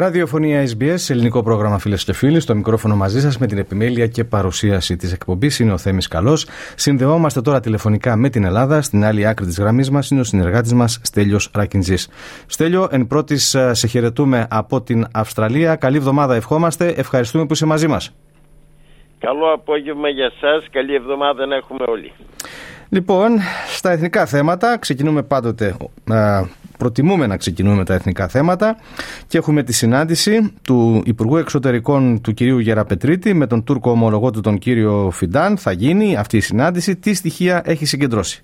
Ραδιοφωνία SBS, ελληνικό πρόγραμμα φίλες και φίλοι. Στο μικρόφωνο μαζί σας με την επιμέλεια και παρουσίαση της εκπομπής είναι ο Θέμης Καλός. Συνδεόμαστε τώρα τηλεφωνικά με την Ελλάδα. Στην άλλη άκρη της γραμμής μας είναι ο συνεργάτης μας Στέλιος Ρακιντζής. Στέλιο, εν πρώτης σε χαιρετούμε από την Αυστραλία. Καλή εβδομάδα ευχόμαστε. Ευχαριστούμε που είσαι μαζί μας. Καλό απόγευμα για σας. Καλή εβδομάδα να έχουμε όλοι. Λοιπόν, στα εθνικά θέματα ξεκινούμε πάντοτε προτιμούμε να ξεκινούμε τα εθνικά θέματα και έχουμε τη συνάντηση του Υπουργού Εξωτερικών του κυρίου Γεραπετρίτη με τον Τούρκο ομολογό του τον κύριο Φιντάν. Θα γίνει αυτή η συνάντηση. Τι στοιχεία έχει συγκεντρώσει;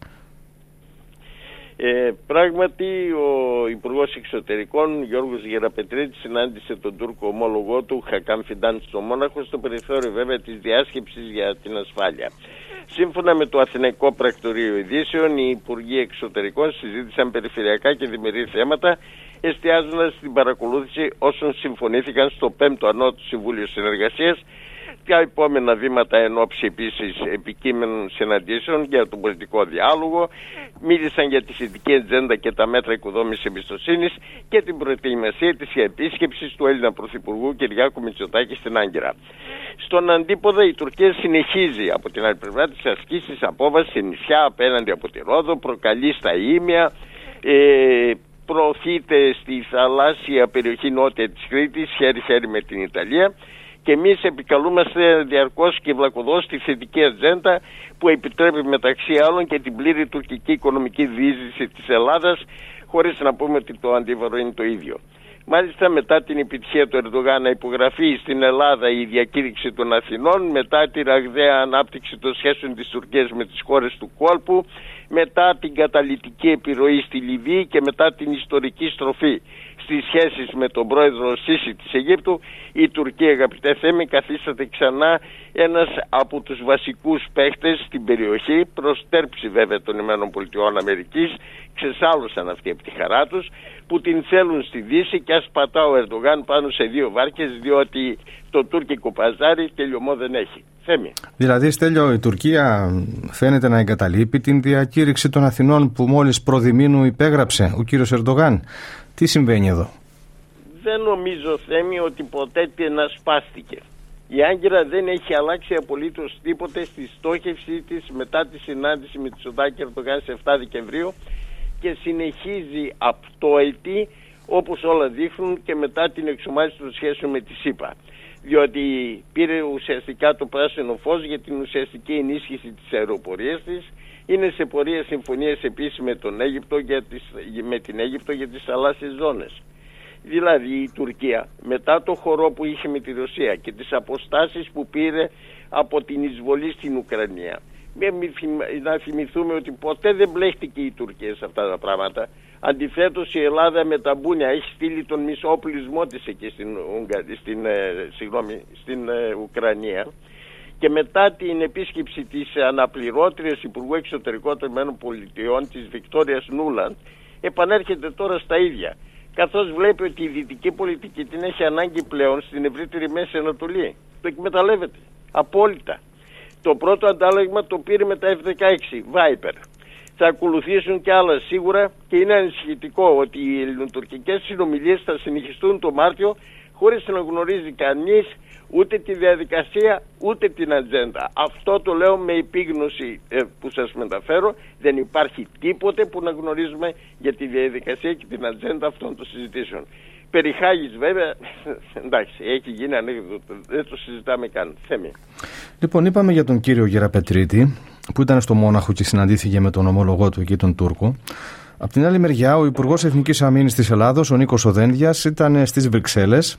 Ε, πράγματι, ο Υπουργός Εξωτερικών Γιώργος Γεραπετρίτη συνάντησε τον Τούρκο ομόλογό του Χακάν Φιντάν στο Μόναχο στο περιθώριο βέβαια της διάσκεψης για την ασφάλεια. Σύμφωνα με το Αθηναϊκό Πρακτορείο Ειδήσεων, οι Υπουργοί Εξωτερικών συζήτησαν περιφερειακά και διμερεί θέματα, εστιάζοντας στην παρακολούθηση όσων συμφωνήθηκαν στο 5ο Ανώτο Συμβούλιο Συνεργασίας τα επόμενα βήματα εν ώψη επίσης επικείμενων συναντήσεων για τον πολιτικό διάλογο, μίλησαν για τη θετική ατζέντα και τα μέτρα οικοδόμησης εμπιστοσύνης και την προετοιμασία της επίσκεψη του Έλληνα Πρωθυπουργού Κυριάκου Μητσοτάκη στην Άγκυρα. Στον αντίποδα, η Τουρκία συνεχίζει από την άλλη πλευρά τις ασκήσεις απόβασης σε νησιά απέναντι από τη Ρόδο, προκαλεί στα ίμια, ε, προωθείται στη θαλάσσια περιοχή νότια της Κρήτης χέρι-χέρι με την Ιταλία και εμείς επικαλούμαστε διαρκώς και βλακοδός τη θετική ατζέντα που επιτρέπει μεταξύ άλλων και την πλήρη τουρκική οικονομική διείσδυση της Ελλάδας χωρίς να πούμε ότι το αντίβαρο είναι το ίδιο. Μάλιστα μετά την επιτυχία του Ερντογάν να υπογραφεί στην Ελλάδα η διακήρυξη των Αθηνών, μετά τη ραγδαία ανάπτυξη των σχέσεων της Τουρκίας με τις χώρες του κόλπου, μετά την καταλητική επιρροή στη Λιβύη και μετά την ιστορική στροφή στις σχέσεις με τον πρόεδρο Σίση της Αιγύπτου η Τουρκία αγαπητέ Θέμη καθίσταται ξανά ένας από τους βασικούς παίχτες στην περιοχή προστέρψη βέβαια των Ηνωμένων Πολιτειών Αμερικής ξεσάλωσαν αυτή από τη χαρά τους που την θέλουν στη Δύση και ας πατά ο Ερντογάν πάνω σε δύο βάρκες διότι το τουρκικό παζάρι τελειωμό δεν έχει. Θέμη. Δηλαδή, Στέλιο, η Τουρκία φαίνεται να εγκαταλείπει την διακήρυξη των Αθηνών που μόλις προδημήνου υπέγραψε ο κύριος Ερντογάν. Τι συμβαίνει εδώ; Δεν νομίζω, Θέμη, ότι ποτέ να σπάστηκε. Η Άγκυρα δεν έχει αλλάξει απολύτως τίποτε στη στόχευσή της μετά τη συνάντηση με τη Σουδάκη Ερντογάν σε 7 Δεκεμβρίου και συνεχίζει αυτόετη όπως όλα δείχνουν και μετά την εξομάλυση των σχέσεων με τη ΣΥΠΑ διότι πήρε ουσιαστικά το πράσινο φως για την ουσιαστική ενίσχυση της αεροπορίας της είναι σε πορεία συμφωνίες επίσης με, τον Αίγυπτο για τις, με την Αίγυπτο για τις θαλάσσιες ζώνες. Δηλαδή η Τουρκία μετά το χορό που είχε με τη Ρωσία και τις αποστάσεις που πήρε από την εισβολή στην Ουκρανία να θυμηθούμε ότι ποτέ δεν μπλέχτηκε η Τουρκία σε αυτά τα πράγματα. Αντιθέτως η Ελλάδα με τα μπούνια έχει στείλει τον μισό οπλισμό της εκεί στην, στην, ε, συγγνώμη, στην ε, Ουκρανία και μετά την επίσκεψη της αναπληρώτριας Υπουργού Εξωτερικών των ΗΠΑ της Βικτόριας Νούλαντ επανέρχεται τώρα στα ίδια καθώς βλέπει ότι η δυτική πολιτική την έχει ανάγκη πλέον στην ευρύτερη Μέση Ανατολή. Το εκμεταλλεύεται απόλυτα. Το πρώτο αντάλλαγμα το πήρε με τα F-16 Viper. Θα ακολουθήσουν και άλλα σίγουρα και είναι ανησυχητικό ότι οι ελληνοτουρκικές συνομιλίες θα συνεχιστούν το Μάρτιο χωρίς να γνωρίζει κανείς ούτε τη διαδικασία ούτε την ατζέντα. Αυτό το λέω με επίγνωση ε, που σας μεταφέρω. Δεν υπάρχει τίποτε που να γνωρίζουμε για τη διαδικασία και την ατζέντα αυτών των συζητήσεων. Περί βέβαια, εντάξει, έχει γίνει ανέκδοτο, δεν το συζητάμε καν. Θέμη. Λοιπόν, είπαμε για τον κύριο Γεραπετρίτη, που ήταν στο Μόναχο και συναντήθηκε με τον ομολογό του εκεί τον Τούρκο. Απ' την άλλη μεριά, ο Υπουργός Εθνικής Αμήνης της Ελλάδος, ο Νίκος Οδένδιας, ήταν στις Βρυξέλλες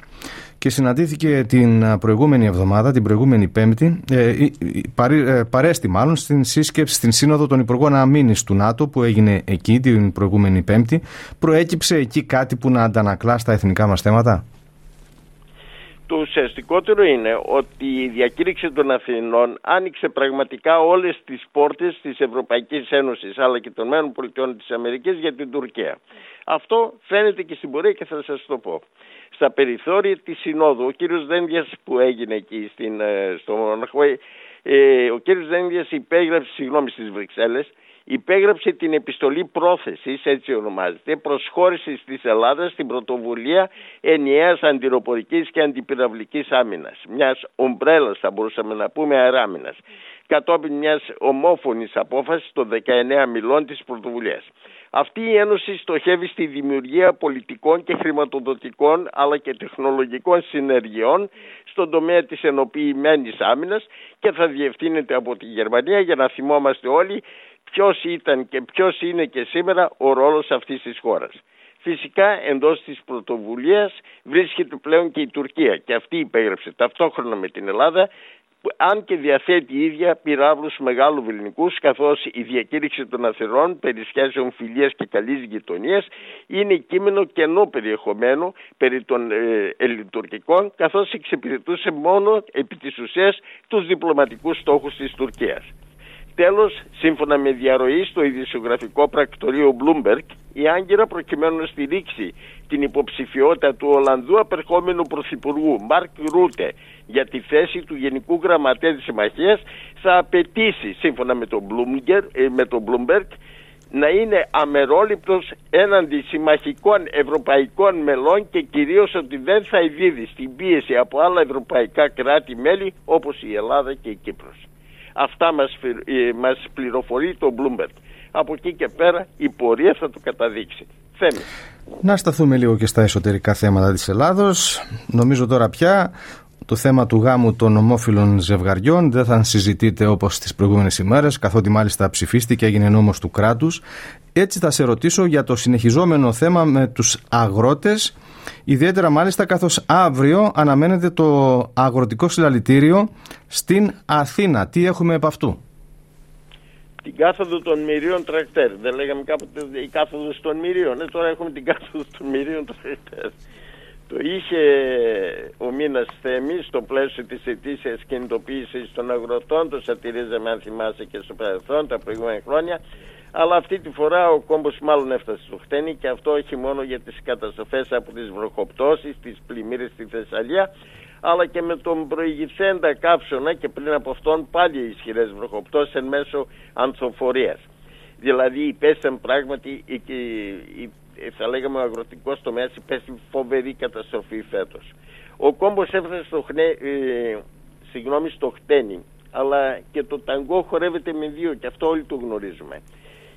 και συναντήθηκε την προηγούμενη εβδομάδα, την προηγούμενη Πέμπτη, ε, ε, παρέστη μάλλον στην σύσκεψη, στην Σύνοδο των Υπουργών Αμήνης του ΝΑΤΟ που έγινε εκεί την προηγούμενη Πέμπτη. Προέκυψε εκεί κάτι που να αντανακλά στα εθνικά μας θέματα; Το ουσιαστικότερο είναι ότι η διακήρυξη των Αθηνών άνοιξε πραγματικά όλες τις πόρτες της Ευρωπαϊκής Ένωσης αλλά και των ΗΠΑ της Αμερικής για την Τουρκία. Αυτό φαίνεται και στην πορεία και θα σας το πω. Στα περιθώρια της Συνόδου, ο κύριος Δένδιας που έγινε εκεί στην, ε, στο Μοναχώ, ε, ο κύριος Δένδιας υπέγραψε, συγγνώμη στις Βρυξέλλες, υπέγραψε την επιστολή πρόθεσης, έτσι ονομάζεται, προσχώρησης της Ελλάδας στην πρωτοβουλία ενιαίας αντιροπορικής και αντιπυραυλικής άμυνας. Μιας ομπρέλας θα μπορούσαμε να πούμε αεράμυνας. Κατόπιν μιας ομόφωνης απόφασης των 19 μιλών της πρωτοβουλίας. Αυτή η ένωση στοχεύει στη δημιουργία πολιτικών και χρηματοδοτικών αλλά και τεχνολογικών συνεργειών στον τομέα της ενοποιημένης άμυνας και θα διευθύνεται από τη Γερμανία για να θυμόμαστε όλοι ποιος ήταν και ποιος είναι και σήμερα ο ρόλος αυτής της χώρας. Φυσικά εντός της πρωτοβουλίας βρίσκεται πλέον και η Τουρκία και αυτή υπέγραψε ταυτόχρονα με την Ελλάδα αν και διαθέτει η ίδια πυράβλους μεγάλου βεληνικούς καθώς η διακήρυξη των Αθερών περί σχέσεων φιλίας και καλής γειτονίας είναι κείμενο κενό περιεχομένο περί των ε, ελληνοτουρκικών καθώς εξυπηρετούσε μόνο επί της ουσίας τους διπλωματικούς στόχους της Τουρκίας. Τέλος, σύμφωνα με διαρροή στο ειδησιογραφικό πρακτορείο Bloomberg, η Άγκυρα προκειμένου να στηρίξει την υποψηφιότητα του Ολλανδού απερχόμενου Πρωθυπουργού Μάρκ Ρούτε για τη θέση του Γενικού Γραμματέα της Συμμαχίας θα απαιτήσει, σύμφωνα με τον Bloomberg, ε, με τον Bloomberg να είναι αμερόληπτος έναντι συμμαχικών ευρωπαϊκών μελών και κυρίως ότι δεν θα ειδίδει στην πίεση από άλλα ευρωπαϊκά κράτη-μέλη όπως η Ελλάδα και η Κύπρος. Αυτά μας, ε, μας πληροφορεί το Bloomberg. Από εκεί και πέρα η πορεία θα το καταδείξει. Θέμη. Να σταθούμε λίγο και στα εσωτερικά θέματα της Ελλάδος. Νομίζω τώρα πια το θέμα του γάμου των ομόφυλων ζευγαριών δεν θα συζητείται όπως τις προηγούμενες ημέρες καθότι μάλιστα ψηφίστηκε έγινε νόμος του κράτους. Έτσι θα σε ρωτήσω για το συνεχιζόμενο θέμα με τους αγρότες Ιδιαίτερα μάλιστα καθώς αύριο αναμένεται το αγροτικό συλλαλητήριο στην Αθήνα. Τι έχουμε από αυτού; Την κάθοδο των μυρίων τρακτέρ. Δεν λέγαμε κάποτε η κάθοδος των μυρίων. Ε, τώρα έχουμε την κάθοδο των μυρίων τρακτέρ. Το είχε ο μήνας Θέμη στο πλαίσιο της ετήσιας κινητοποίησης των αγροτών. Το σατυρίζαμε, αν θυμάσαι, και στο παρελθόν τα προηγούμενα χρόνια αλλά αυτή τη φορά ο κόμπος μάλλον έφτασε στο χτένι και αυτό όχι μόνο για τις καταστροφές από τις βροχοπτώσεις, τις πλημμύρες στη Θεσσαλία, αλλά και με τον προηγηθέντα κάψονα και πριν από αυτόν πάλι ισχυρές βροχοπτώσεις εν μέσω ανθοφορίας. Δηλαδή υπέστησαν πράγματι, θα λέγαμε ο αγροτικός τομέας υπέστη φοβερή καταστροφή φέτος. Ο κόμπος έφτασε στο, χνέ, ε, συγγνώμη, στο χτένι, αλλά και το ταγκό χορεύεται με δύο και αυτό όλοι το γνωρίζουμε.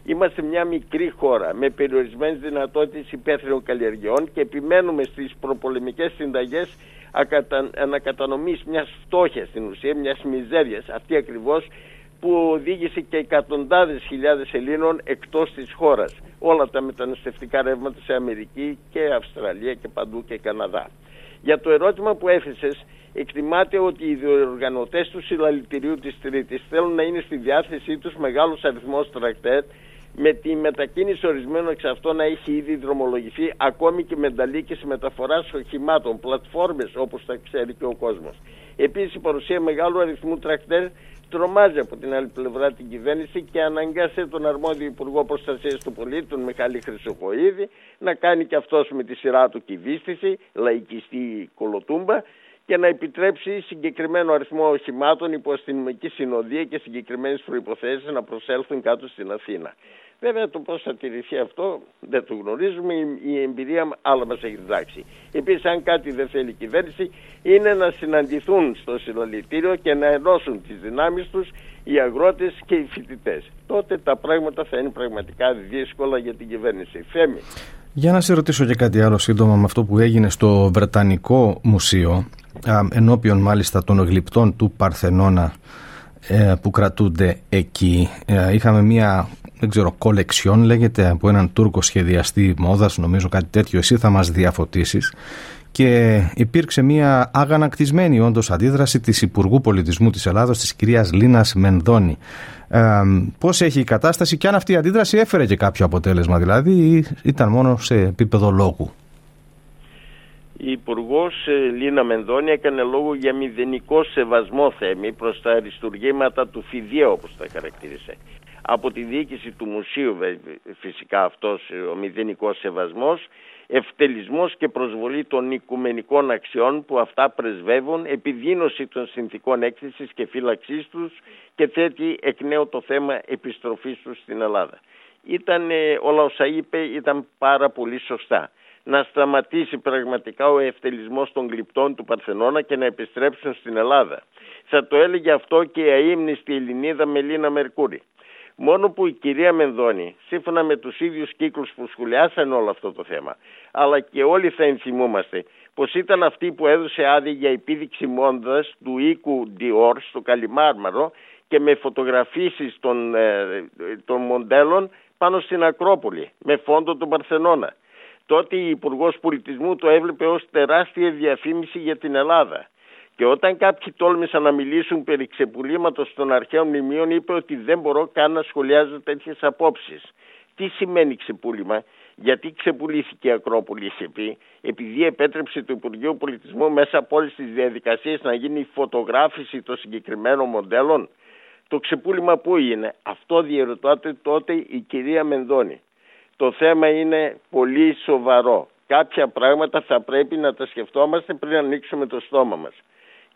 Είμαστε μια μικρή χώρα με περιορισμένες δυνατότητες υπαίθριων καλλιεργειών και επιμένουμε στις προπολεμικές συνταγές ανακατανομής μιας φτώχειας στην ουσία, μιας μιζέριας. Αυτή ακριβώς που οδήγησε και εκατοντάδες χιλιάδες Ελλήνων εκτός της χώρας. Όλα τα μεταναστευτικά ρεύματα σε Αμερική και Αυστραλία και παντού και Καναδά. Για το ερώτημα που έθεσες, εκτιμάται ότι οι διοργανωτές του συλλαλητηρίου της Τρίτης θέλουν να είναι στη διάθεσή τους μεγάλου αριθμός τρακτέρ με τη μετακίνηση ορισμένων εξ αυτών να έχει ήδη δρομολογηθεί ακόμη και με μεταλίκες μεταφοράς οχημάτων, πλατφόρμες όπως τα ξέρει και ο κόσμος. Επίσης η παρουσία μεγάλου αριθμού τρακτέρ τρομάζει από την άλλη πλευρά την κυβέρνηση και αναγκάσε τον αρμόδιο Υπουργό Προστασίας του Πολίτη, τον Μιχάλη Χρυσοχοίδη, να κάνει και αυτός με τη σειρά του κυβίστηση, λαϊκιστή κολοτούμπα, και να επιτρέψει συγκεκριμένο αριθμό οχημάτων υπό αστυνομική συνοδεία και συγκεκριμένες προποθέσει να προσέλθουν κάτω στην Αθήνα. Βέβαια το πώς θα τηρηθεί αυτό δεν το γνωρίζουμε, η εμπειρία άλλα μας έχει διδάξει. Επίσης, αν κάτι δεν θέλει η κυβέρνηση, είναι να συναντηθούν στο συλλαλητήριο και να ενώσουν τις δυνάμεις τους οι αγρότες και οι φοιτητές. Τότε τα πράγματα θα είναι πραγματικά δύσκολα για την κυβέρνηση. Φέμη. Για να σε ρωτήσω και κάτι άλλο σύντομα με αυτό που έγινε στο Βρετανικό Μουσείο ενώπιον μάλιστα των γλυπτών του Παρθενώνα ε, που κρατούνται εκεί. Ε, είχαμε μία, δεν ξέρω, κολεξιόν λέγεται από έναν Τούρκο σχεδιαστή μόδας, νομίζω κάτι τέτοιο, εσύ θα μας διαφωτίσεις και υπήρξε μια αγανακτισμένη όντως αντίδραση της Υπουργού Πολιτισμού της Ελλάδος της κυρίας Λίνας Μενδώνη. Ε, πώς έχει η κατάσταση και αν αυτή η αντίδραση έφερε και κάποιο αποτέλεσμα δηλαδή ή ήταν μόνο σε επίπεδο λόγου; Η Υπουργός ε, Λίνα Μενδώνη έκανε λόγο για μηδενικό σεβασμό θέμη προς τα αριστουργήματα του ΦΙΔΙΑ όπως τα χαρακτήρισε. Από τη διοίκηση του μουσείου φυσικά αυτός ε, ο μηδενικός σεβασμός, ευτελισμός και προσβολή των οικουμενικών αξιών που αυτά πρεσβεύουν, επιδίνωση των συνθήκων έκθεσης και φύλαξής τους και θέτει εκ νέου το θέμα επιστροφής τους στην Ελλάδα. Ήταν, όλα όσα είπε ήταν πάρα πολύ σωστά να σταματήσει πραγματικά ο ευτελισμός των γλυπτών του Παρθενώνα και να επιστρέψουν στην Ελλάδα. Θα το έλεγε αυτό και η αείμνηστη Ελληνίδα Μελίνα Μερκούρη. Μόνο που η κυρία Μενδώνη, σύμφωνα με τους ίδιους κύκλους που σχολιάσαν όλο αυτό το θέμα, αλλά και όλοι θα ενθυμούμαστε πως ήταν αυτή που έδωσε άδεια για επίδειξη μόντας του οίκου Dior στο Καλιμάρμαρο και με φωτογραφίσεις των, ε, των μοντέλων πάνω στην Ακρόπολη με φόντο τον Παρθενώνα τότε η Υπουργός Πολιτισμού το έβλεπε ως τεράστια διαφήμιση για την Ελλάδα. Και όταν κάποιοι τόλμησαν να μιλήσουν περί ξεπουλήματος των αρχαίων μνημείων είπε ότι δεν μπορώ καν να σχολιάζω τέτοιες απόψεις. Τι σημαίνει ξεπούλημα, γιατί ξεπουλήθηκε η Ακρόπολη, είχε πει, επειδή επέτρεψε το Υπουργείο Πολιτισμού μέσα από όλες τις διαδικασίες να γίνει φωτογράφηση των συγκεκριμένων μοντέλων; Το ξεπούλημα πού είναι, αυτό διερωτάται τότε η κυρία Μενδώνη το θέμα είναι πολύ σοβαρό. Κάποια πράγματα θα πρέπει να τα σκεφτόμαστε πριν ανοίξουμε το στόμα μας.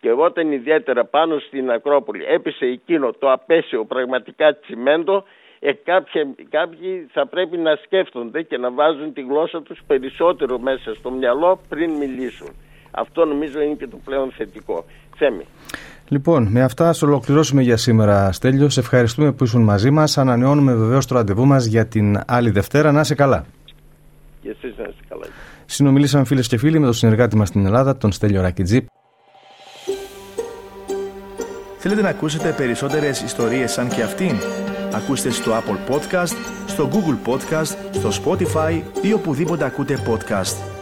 Και εγώ όταν ιδιαίτερα πάνω στην Ακρόπολη έπεσε εκείνο το απέσιο πραγματικά τσιμέντο, ε, κάποιοι, κάποιοι θα πρέπει να σκέφτονται και να βάζουν τη γλώσσα τους περισσότερο μέσα στο μυαλό πριν μιλήσουν. Αυτό νομίζω είναι και το πλέον θετικό. Θέμη. Λοιπόν, με αυτά ας ολοκληρώσουμε για σήμερα, Στέλιο. Σε ευχαριστούμε που ήσουν μαζί μας. Ανανεώνουμε βεβαίως το ραντεβού μας για την άλλη Δευτέρα. Να είσαι καλά. Και εσείς να είστε καλά. Συνομιλήσαμε φίλες και φίλοι με τον συνεργάτη μας στην Ελλάδα, τον Στέλιο Ρακιτζή. Θέλετε να ακούσετε περισσότερες ιστορίες σαν και αυτήν; Ακούστε στο Apple Podcast, στο Google Podcast, στο Spotify ή οπουδήποτε ακούτε podcast.